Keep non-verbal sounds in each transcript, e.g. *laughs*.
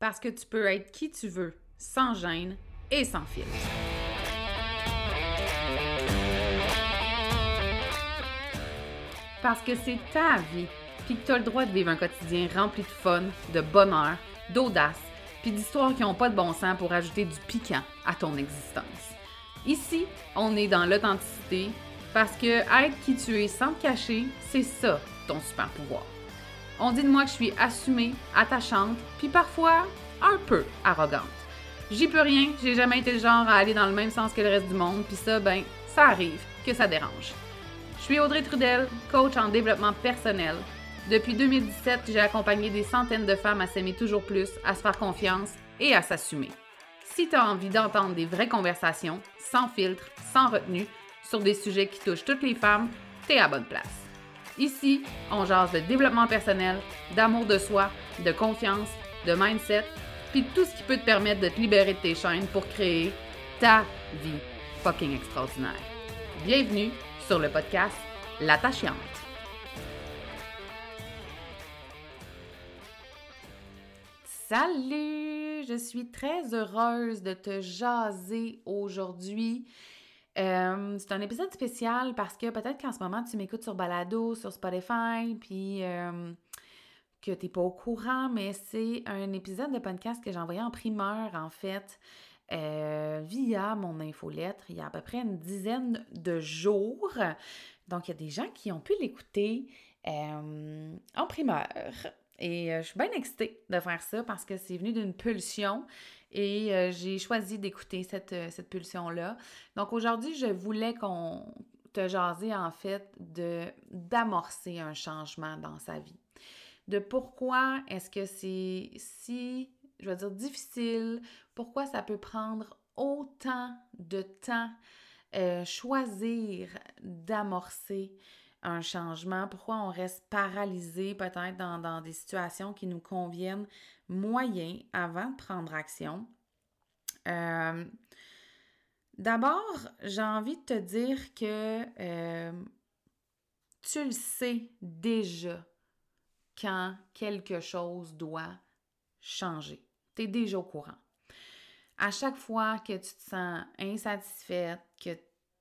parce que tu peux être qui tu veux, sans gêne et sans filtre. Parce que c'est ta vie, puis que tu as le droit de vivre un quotidien rempli de fun, de bonheur, d'audace, puis d'histoires qui n'ont pas de bon sens pour ajouter du piquant à ton existence. Ici, on est dans l'authenticité, parce que être qui tu es sans te cacher, c'est ça ton super pouvoir. On dit de moi que je suis assumée, attachante, puis parfois un peu arrogante. J'y peux rien, j'ai jamais été le genre à aller dans le même sens que le reste du monde, puis ça, ben, ça arrive que ça dérange. Je suis Audrey Trudel, coach en développement personnel. Depuis 2017, j'ai accompagné des centaines de femmes à s'aimer toujours plus, à se faire confiance et à s'assumer. Si tu as envie d'entendre des vraies conversations, sans filtre, sans retenue, sur des sujets qui touchent toutes les femmes, t'es à bonne place. Ici, on jase de développement personnel, d'amour de soi, de confiance, de mindset, puis tout ce qui peut te permettre de te libérer de tes chaînes pour créer ta vie fucking extraordinaire. Bienvenue sur le podcast L'attachante. Salut! Je suis très heureuse de te jaser aujourd'hui. C'est un épisode spécial parce que peut-être qu'en ce moment tu m'écoutes sur Balado, sur Spotify, puis que tu n'es pas au courant, mais c'est un épisode de podcast que j'ai envoyé en primeur en fait. Via mon infolettre il y a à peu près une dizaine de jours. Donc, il y a des gens qui ont pu l'écouter en primeur. Et je suis bien excitée de faire ça parce que c'est venu d'une pulsion. Et euh, j'ai choisi d'écouter cette, euh, cette pulsion-là. Donc aujourd'hui, je voulais qu'on te jaser en fait d'amorcer un changement dans sa vie. De pourquoi est-ce que c'est si, je vais dire, difficile, pourquoi ça peut prendre autant de temps euh, choisir d'amorcer un changement, pourquoi on reste paralysé peut-être dans, dans, des situations qui nous conviennent moyen avant de prendre action? Euh, d'abord, j'ai envie de te dire que euh, tu le sais déjà quand quelque chose doit changer. Tu es déjà au courant. À chaque fois que tu te sens insatisfaite, que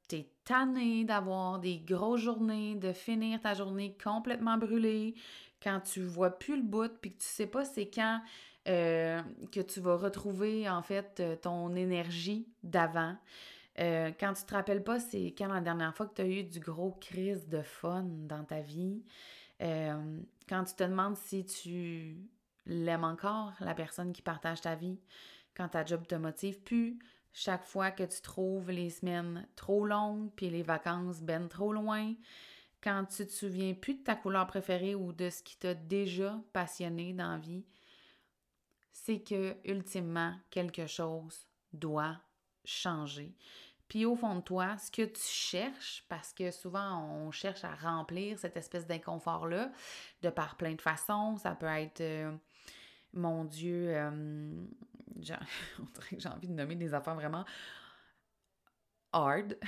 tu es tanné d'avoir des grosses journées, de finir ta journée complètement brûlée, quand tu vois plus le bout, puis que tu sais pas c'est quand euh, que tu vas retrouver en fait euh, ton énergie d'avant. Euh, quand tu te rappelles pas, c'est quand la dernière fois que tu as eu du gros crise de fun dans ta vie. quand tu te demandes si tu l'aimes encore, la personne qui partage ta vie, quand ta job te motive plus, chaque fois que tu trouves les semaines trop longues puis les vacances ben trop loin, quand tu te souviens plus de ta couleur préférée ou de ce qui t'a déjà passionné dans la vie, c'est que ultimement quelque chose doit changer. Puis au fond de toi, ce que tu cherches, parce que souvent on cherche à remplir cette espèce d'inconfort-là de par plein de façons, ça peut être, euh, mon Dieu, euh, *laughs* j'ai envie de nommer des affaires vraiment hard. *laughs*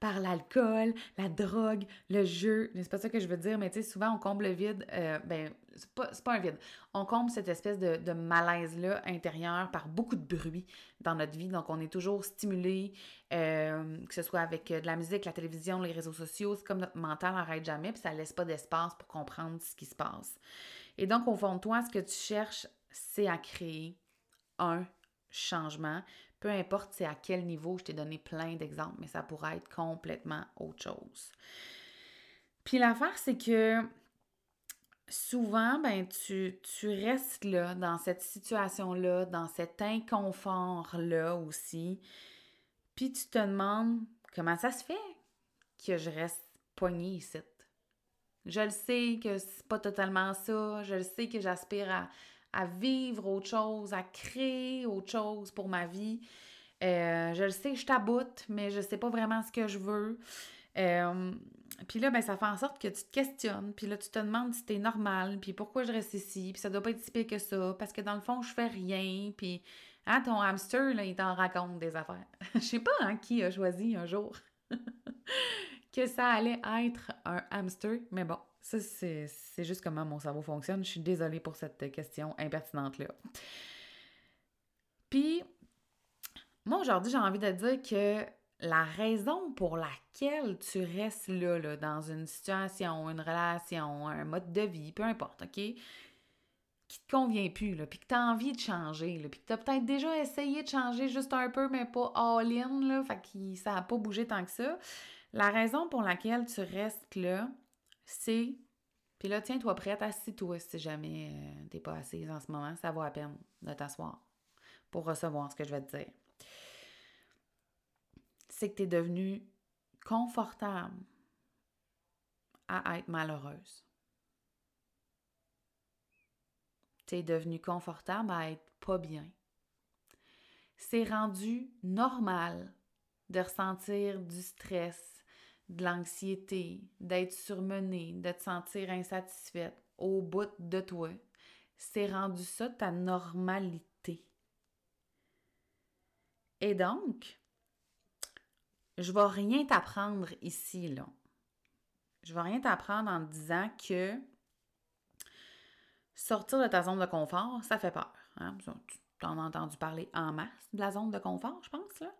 par l'alcool, la drogue, le jeu. C'est pas ça que je veux dire, mais tu sais, souvent on comble le vide. Euh, ben, c'est pas, un vide. On comble cette espèce de, de malaise-là intérieur par beaucoup de bruit dans notre vie. Donc, on est toujours stimulé, euh, que ce soit avec euh, de la musique, la télévision, les réseaux sociaux. C'est comme notre mental n'arrête jamais, puis ça laisse pas d'espace pour comprendre ce qui se passe. Et donc, au fond de toi, ce que tu cherches, c'est à créer un changement, peu importe c'est à quel niveau, je t'ai donné plein d'exemples, mais ça pourrait être complètement autre chose. Puis l'affaire, c'est que souvent, ben, tu, tu restes là, dans cette situation-là, dans cet inconfort-là aussi. Puis tu te demandes comment ça se fait que je reste poignée ici. Je le sais que c'est pas totalement ça. Je le sais que j'aspire à, à vivre autre chose, à créer autre chose pour ma vie. Euh, je le sais, je taboute, mais je sais pas vraiment ce que je veux. Euh, puis là, ben, ça fait en sorte que tu te questionnes, puis là, tu te demandes si t'es normal, puis pourquoi je reste ici, puis ça doit pas être si pire que ça, parce que dans le fond, je fais rien, puis hein, ton hamster, là, il t'en raconte des affaires. *laughs* Je sais pas hein, qui a choisi un jour *laughs* que ça allait être un hamster, mais bon, Ça, c'est juste comment mon cerveau fonctionne. Je suis désolée pour cette question impertinente-là. Puis, moi, aujourd'hui, j'ai envie de dire que la raison pour laquelle tu restes là, là, dans une situation, une relation, un mode de vie, peu importe, OK? Qui te convient plus, là, puis que tu as envie de changer, là, puis que tu as peut-être déjà essayé de changer juste un peu, mais pas all-in, là, fait que ça n'a pas bougé tant que ça. La raison pour laquelle tu restes là, c'est. Puis là, tiens-toi prête, assis-toi si jamais euh, t'es pas assise en ce moment, ça vaut la peine de t'asseoir pour recevoir ce que je vais te dire. C'est que tu es devenue confortable à être malheureuse. Tu es devenue confortable à être pas bien. C'est rendu normal de ressentir du stress, de l'anxiété, d'être surmenée, de te sentir insatisfaite au bout de toi. C'est rendu ça ta normalité. Et donc, je vais rien t'apprendre ici, là. Je vais rien t'apprendre en disant que sortir de ta zone de confort, ça fait peur. Hein? Tu en as entendu parler en masse de la zone de confort, je pense, là.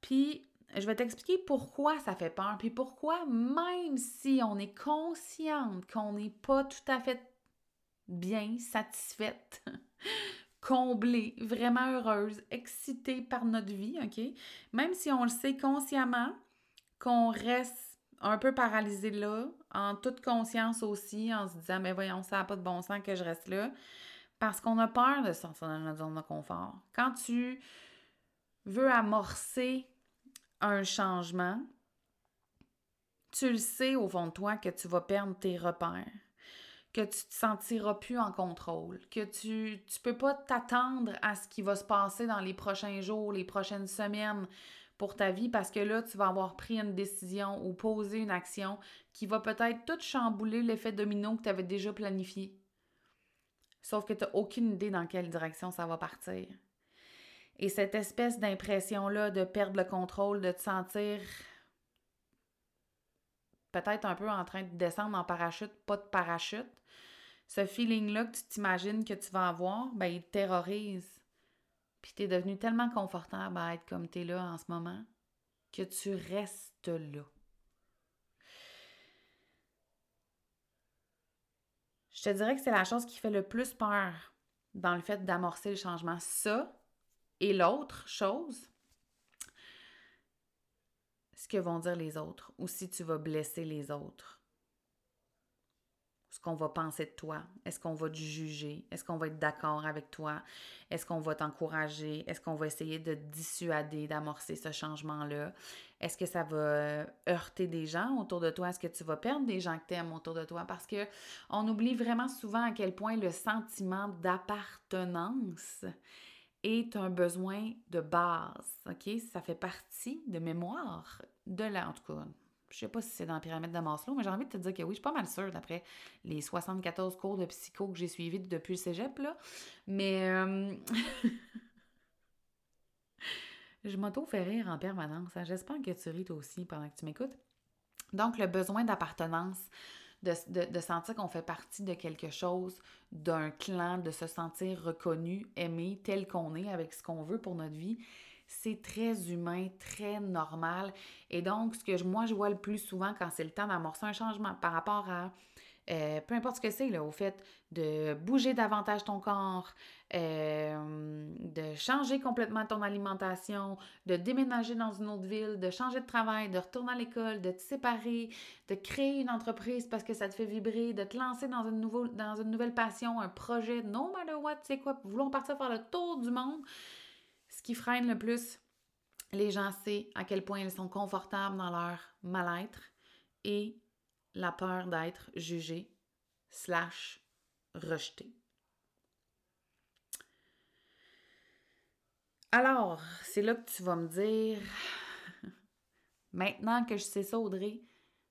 Puis, je vais t'expliquer pourquoi ça fait peur, puis pourquoi même si on est consciente qu'on n'est pas tout à fait bien, satisfaite, *laughs* comblée, vraiment heureuse, excitée par notre vie, OK? Même si on le sait consciemment, qu'on reste un peu paralysé là, en toute conscience aussi, en se disant, mais voyons, ça n'a pas de bon sens que je reste là, parce qu'on a peur de sortir dans notre zone de confort. Quand tu veux amorcer un changement, tu le sais au fond de toi que tu vas perdre tes repères, que tu te sentiras plus en contrôle, que tu ne peux pas t'attendre à ce qui va se passer dans les prochains jours, les prochaines semaines pour ta vie parce que là, tu vas avoir pris une décision ou posé une action qui va peut-être tout chambouler l'effet domino que tu avais déjà planifié. Sauf que tu n'as aucune idée dans quelle direction ça va partir. Et cette espèce d'impression-là de perdre le contrôle, de te sentir peut-être un peu en train de descendre en parachute, pas de parachute, ce feeling-là que tu t'imagines que tu vas avoir, ben il te terrorise. Puis tu es devenu tellement confortable à être comme tu es là en ce moment que tu restes là. Je te dirais que c'est la chose qui fait le plus peur dans le fait d'amorcer le changement. Ça, et l'autre chose, ce que vont dire les autres, ou si tu vas blesser les autres. Ce qu'on va penser de toi. Est-ce qu'on va te juger? Est-ce qu'on va être d'accord avec toi? Est-ce qu'on va t'encourager? Est-ce qu'on va essayer de dissuader, d'amorcer ce changement-là? Est-ce que ça va heurter des gens autour de toi? Est-ce que tu vas perdre des gens que tu aimes autour de toi? Parce que on oublie vraiment souvent à quel point le sentiment d'appartenance est un besoin de base? Ça fait partie de mémoire de la... En tout cas, je sais pas si c'est dans la pyramide de Maslow, mais j'ai envie de te dire que oui, je suis pas mal sûre d'après les 74 cours de psycho que j'ai suivis depuis le cégep, là. Mais... Euh, *laughs* je m'auto-fais rire en permanence. Hein. J'espère que tu ris aussi pendant que tu m'écoutes. Donc, le besoin d'appartenance, de, sentir qu'on fait partie de quelque chose, d'un clan, de se sentir reconnu, aimé, tel qu'on est, avec ce qu'on veut pour notre vie, c'est très humain, très normal. Et donc, ce que moi, je vois le plus souvent quand c'est le temps d'amorcer un changement par rapport à euh, peu importe ce que c'est, au fait de bouger davantage ton corps, euh, de changer complètement ton alimentation, de déménager dans une autre ville, de changer de travail, de retourner à l'école, de te séparer, de créer une entreprise parce que ça te fait vibrer, de te lancer dans une, nouveau, dans une nouvelle passion, un projet, no matter what, sais quoi, vouloir partir faire le tour du monde. Ce qui freine le plus les gens, c'est à quel point ils sont confortables dans leur mal-être et la peur d'être jugé slash rejeté. Alors, c'est là que tu vas me dire, *laughs* maintenant que je sais ça, Audrey,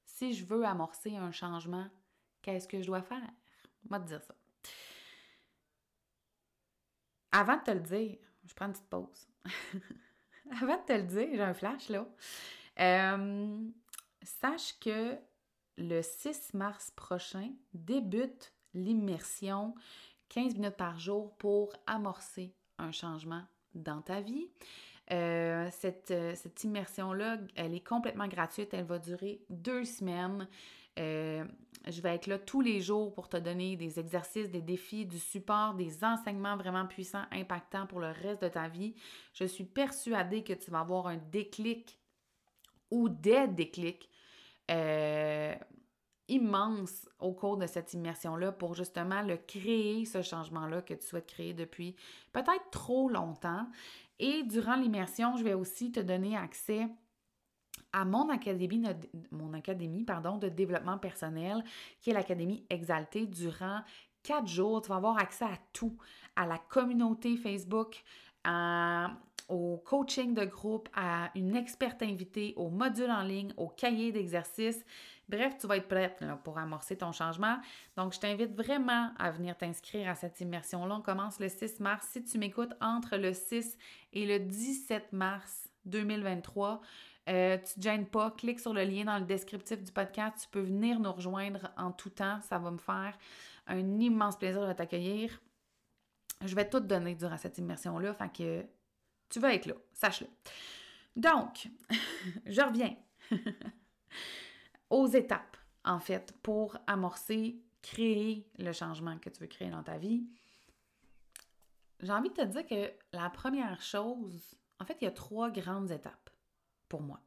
si je veux amorcer un changement, qu'est-ce que je dois faire? Moi te dire ça. Avant de te le dire, je prends une petite pause. *laughs* Avant de te le dire, j'ai un flash là. Euh, sache que le 6 mars prochain débute l'immersion 15 minutes par jour pour amorcer un changement dans ta vie. Euh, cette, euh, cette immersion-là, elle est complètement gratuite. Elle va durer deux semaines. Euh, je vais être là tous les jours pour te donner des exercices, des défis, du support, des enseignements vraiment puissants, impactants pour le reste de ta vie. Je suis persuadée que tu vas avoir un déclic ou des déclics euh, immenses au cours de cette immersion-là pour justement le créer, ce changement-là que tu souhaites créer depuis peut-être trop longtemps. Et durant l'immersion, je vais aussi te donner accès à mon académie, de développement personnel, qui est l'Académie Exaltée, durant quatre jours. Tu vas avoir accès à tout, à la communauté Facebook, au coaching de groupe, à une experte invitée, au module en ligne, au cahier d'exercice. Bref, tu vas être prête pour amorcer ton changement. Donc, je t'invite vraiment à venir t'inscrire à cette immersion-là. On commence le 6 mars. Si tu m'écoutes entre le 6 et le 17 mars 2023, euh, tu ne te gênes pas, clique sur le lien dans le descriptif du podcast. Tu peux venir nous rejoindre en tout temps. Ça va me faire un immense plaisir de t'accueillir. Je vais tout donner durant cette immersion-là. Fait que tu vas être là, sache-le. Donc, *laughs* je reviens *laughs* aux étapes, en fait, pour amorcer, créer le changement que tu veux créer dans ta vie. J'ai envie de te dire que la première chose, en fait, il y a trois grandes étapes pour moi.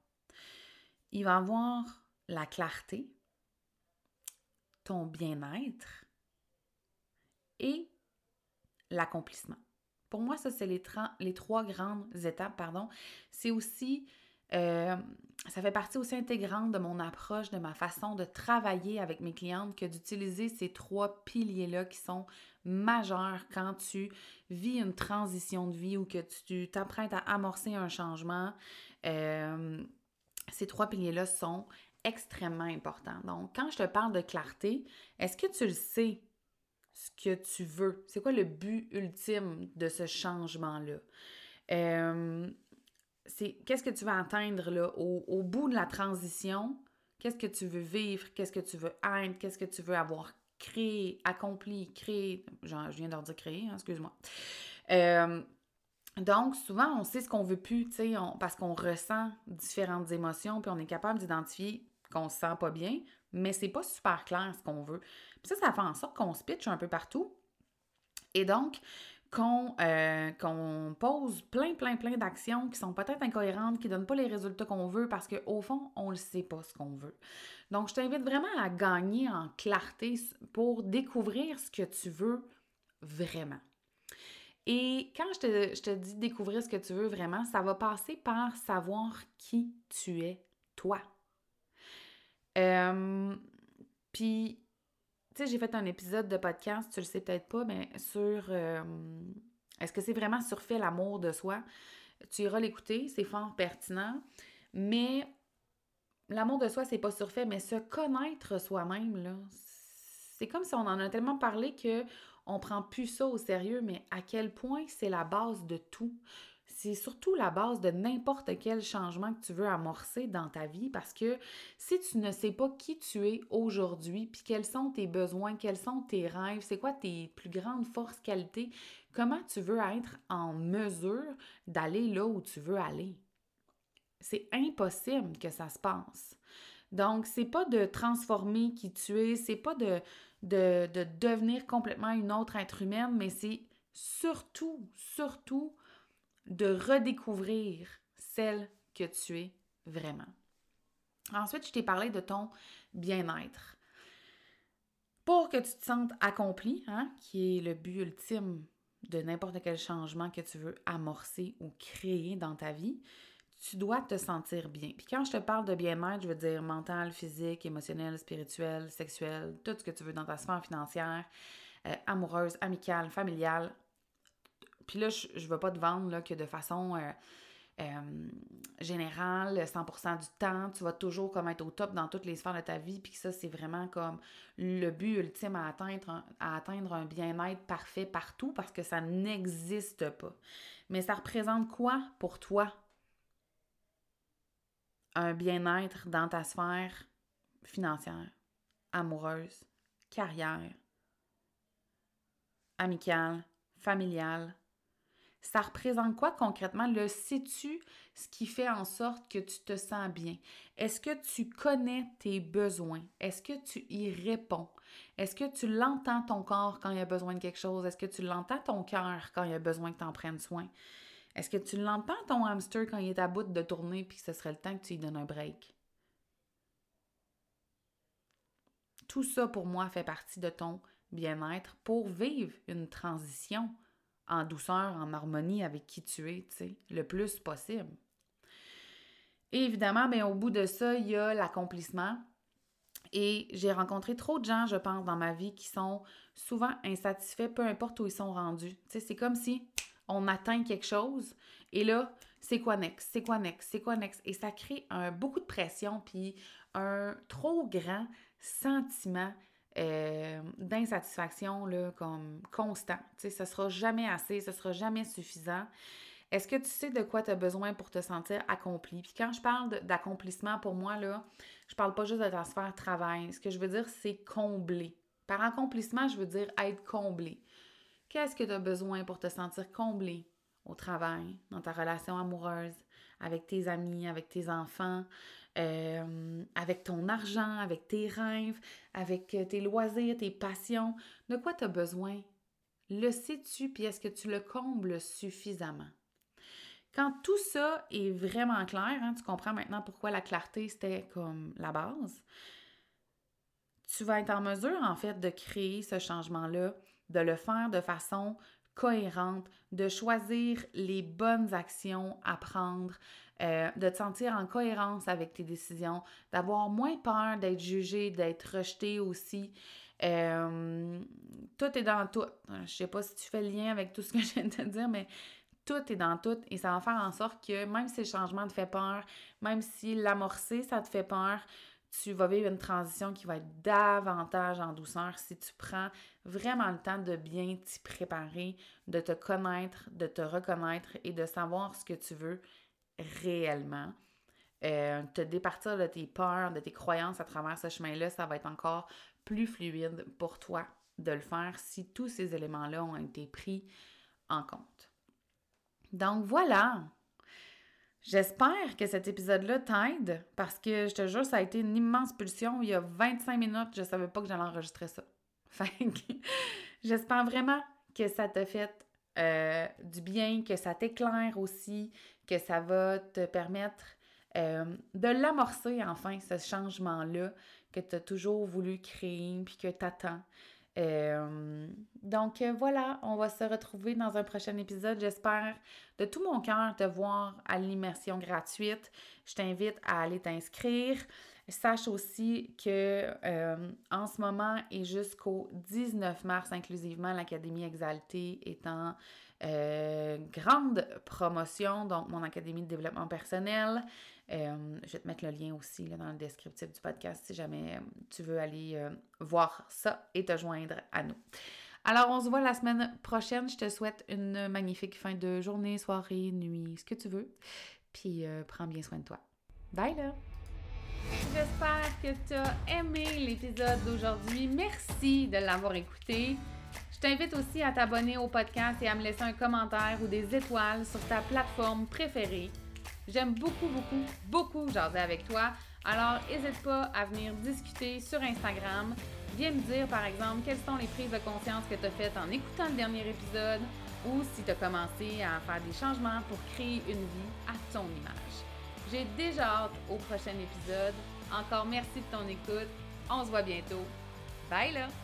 Il va avoir la clarté, ton bien-être et l'accomplissement. Pour moi, ça, c'est les, trois grandes étapes, pardon. C'est aussi, euh, ça fait partie aussi intégrante de mon approche, de ma façon de travailler avec mes clientes que d'utiliser ces trois piliers-là qui sont majeurs quand tu vis une transition de vie ou que tu t'apprêtes à amorcer un changement. Euh, ces trois piliers-là sont extrêmement importants. Donc, quand je te parle de clarté, est-ce que tu le sais? Ce que tu veux? C'est quoi le but ultime de ce changement-là? Euh, c'est qu'est-ce que tu veux atteindre là, au, bout de la transition? Qu'est-ce que tu veux vivre? Qu'est-ce que tu veux être? Qu'est-ce que tu veux avoir créé, accompli, créé? Genre, je viens de dire créer, hein, excuse-moi. Euh, donc, souvent, on sait ce qu'on veut plus, tu parce qu'on ressent différentes émotions, puis on est capable d'identifier qu'on se sent pas bien, mais c'est pas super clair ce qu'on veut. Puis ça, ça fait en sorte qu'on se pitche un peu partout. Et donc, qu'on euh, pose plein, plein, plein d'actions qui sont peut-être incohérentes, qui ne donnent pas les résultats qu'on veut parce qu'au fond, on ne sait pas ce qu'on veut. Donc, je t'invite vraiment à gagner en clarté pour découvrir ce que tu veux vraiment. Et quand je te, je te, dis découvrir ce que tu veux vraiment, ça va passer par savoir qui tu es, toi. Euh, puis, tu sais, j'ai fait un épisode de podcast, tu le sais peut-être pas, mais sur euh, est-ce que c'est vraiment surfait l'amour de soi? Tu iras l'écouter, c'est fort pertinent, mais l'amour de soi, c'est pas surfait, mais se connaître soi-même, c'est comme si on en a tellement parlé que on prend plus ça au sérieux, mais à quel point c'est la base de tout? C'est surtout la base de n'importe quel changement que tu veux amorcer dans ta vie parce que si tu ne sais pas qui tu es aujourd'hui, puis quels sont tes besoins, quels sont tes rêves, c'est quoi tes plus grandes forces, qualités, comment tu veux être en mesure d'aller là où tu veux aller? C'est impossible que ça se passe. Donc, c'est pas de transformer qui tu es, c'est pas de, de, de, devenir complètement une autre être humaine, mais c'est surtout, surtout de redécouvrir celle que tu es vraiment. Ensuite, je t'ai parlé de ton bien-être. Pour que tu te sentes accompli, hein, qui est le but ultime de n'importe quel changement que tu veux amorcer ou créer dans ta vie, tu dois te sentir bien. Puis quand je te parle de bien-être, je veux dire mental, physique, émotionnel, spirituel, sexuel, tout ce que tu veux dans ta sphère financière, euh, amoureuse, amicale, familiale. Puis là, je ne veux pas te vendre que de façon euh, euh, générale, 100% du temps, tu vas toujours comme être au top dans toutes les sphères de ta vie, puis que ça, c'est vraiment comme le but ultime à atteindre, à atteindre un bien-être parfait partout, parce que ça n'existe pas. Mais ça représente quoi pour toi? Un bien-être dans ta sphère financière, amoureuse, carrière, amicale, familiale. Ça représente quoi concrètement? Le sais-tu ce qui fait en sorte que tu te sens bien? Est-ce que tu connais tes besoins? Est-ce que tu y réponds? Est-ce que tu l'entends ton corps quand il a besoin de quelque chose? Est-ce que tu l'entends ton cœur quand il a besoin que tu en prennes soin? Est-ce que tu l'entends ton hamster quand il est à bout de tourner puis que ce serait le temps que tu lui donnes un break? Tout ça pour moi fait partie de ton bien-être pour vivre une transition en douceur, en harmonie avec qui tu es, tu sais, le plus possible. Et évidemment, bien, au bout de ça, il y a l'accomplissement. Et j'ai rencontré trop de gens, je pense, dans ma vie qui sont souvent insatisfaits, peu importe où ils sont rendus. Tu sais, c'est comme si on atteint quelque chose et là, c'est quoi next? C'est quoi next? C'est quoi next? Et ça crée un, beaucoup de pression puis un trop grand sentiment euh, d'insatisfaction comme constant. Tu sais, sera jamais assez, ce sera jamais suffisant. Est-ce que tu sais de quoi tu as besoin pour te sentir accompli? Puis quand je parle d'accomplissement, pour moi, là, je parle pas juste de sphère travail. Ce que je veux dire, c'est combler. Par accomplissement, je veux dire être comblé. Qu'est-ce que tu as besoin pour te sentir comblé? Au travail, dans ta relation amoureuse, avec tes amis, avec tes enfants, euh, avec ton argent, avec tes rêves, avec euh, tes loisirs, tes passions. De quoi tu as besoin? Le sais-tu, puis est-ce que tu le combles suffisamment? Quand tout ça est vraiment clair, hein, tu comprends maintenant pourquoi la clarté, c'était comme la base, tu vas être en mesure, en fait, de créer ce changement-là, de le faire de façon cohérente, de choisir les bonnes actions à prendre, euh, de te sentir en cohérence avec tes décisions, d'avoir moins peur d'être jugé, d'être rejeté aussi. Euh, tout est dans tout. Je sais pas si tu fais le lien avec tout ce que *laughs* je viens de te dire, mais tout est dans tout et ça va faire en sorte que même si le changement te fait peur, même si l'amorcer, ça te fait peur, tu vas vivre une transition qui va être davantage en douceur si tu prends vraiment le temps de bien t'y préparer, de te connaître, de te reconnaître et de savoir ce que tu veux réellement. Euh, te départir de tes peurs, de tes croyances à travers ce chemin-là, ça va être encore plus fluide pour toi de le faire si tous ces éléments-là ont été pris en compte. Donc voilà, J'espère que cet épisode-là t'aide parce que je te jure, ça a été une immense pulsion. Il y a 25 minutes, je savais pas que j'allais enregistrer ça. *laughs* J'espère vraiment que ça t'a fait euh, du bien, que ça t'éclaire aussi, que ça va te permettre euh, de l'amorcer enfin, ce changement-là que tu as toujours voulu créer puis que tu attends. Euh, donc voilà, on va se retrouver dans un prochain épisode. J'espère de tout mon cœur te voir à l'immersion gratuite. Je t'invite à aller t'inscrire. Sache aussi que euh, en ce moment et jusqu'au 19 mars inclusivement, l'Académie Exaltée est en euh, grande promotion, donc mon Académie de développement personnel. Euh, je vais te mettre le lien aussi dans le descriptif du podcast si jamais tu veux aller voir ça et te joindre à nous. Alors, on se voit la semaine prochaine. Je te souhaite une magnifique fin de journée, soirée, nuit, ce que tu veux. Puis, prends bien soin de toi. Bye là! J'espère que tu as aimé l'épisode d'aujourd'hui. Merci de l'avoir écouté. T'invite aussi à t'abonner au podcast et à me laisser un commentaire ou des étoiles sur ta plateforme préférée. J'aime beaucoup, beaucoup, beaucoup jaser avec toi. Alors, n'hésite pas à venir discuter sur Instagram. Viens me dire, par exemple, quelles sont les prises de conscience que tu as faites en écoutant le dernier épisode ou si tu as commencé à faire des changements pour créer une vie à ton image. J'ai déjà hâte au prochain épisode. Encore merci de ton écoute. On se voit bientôt. Bye là!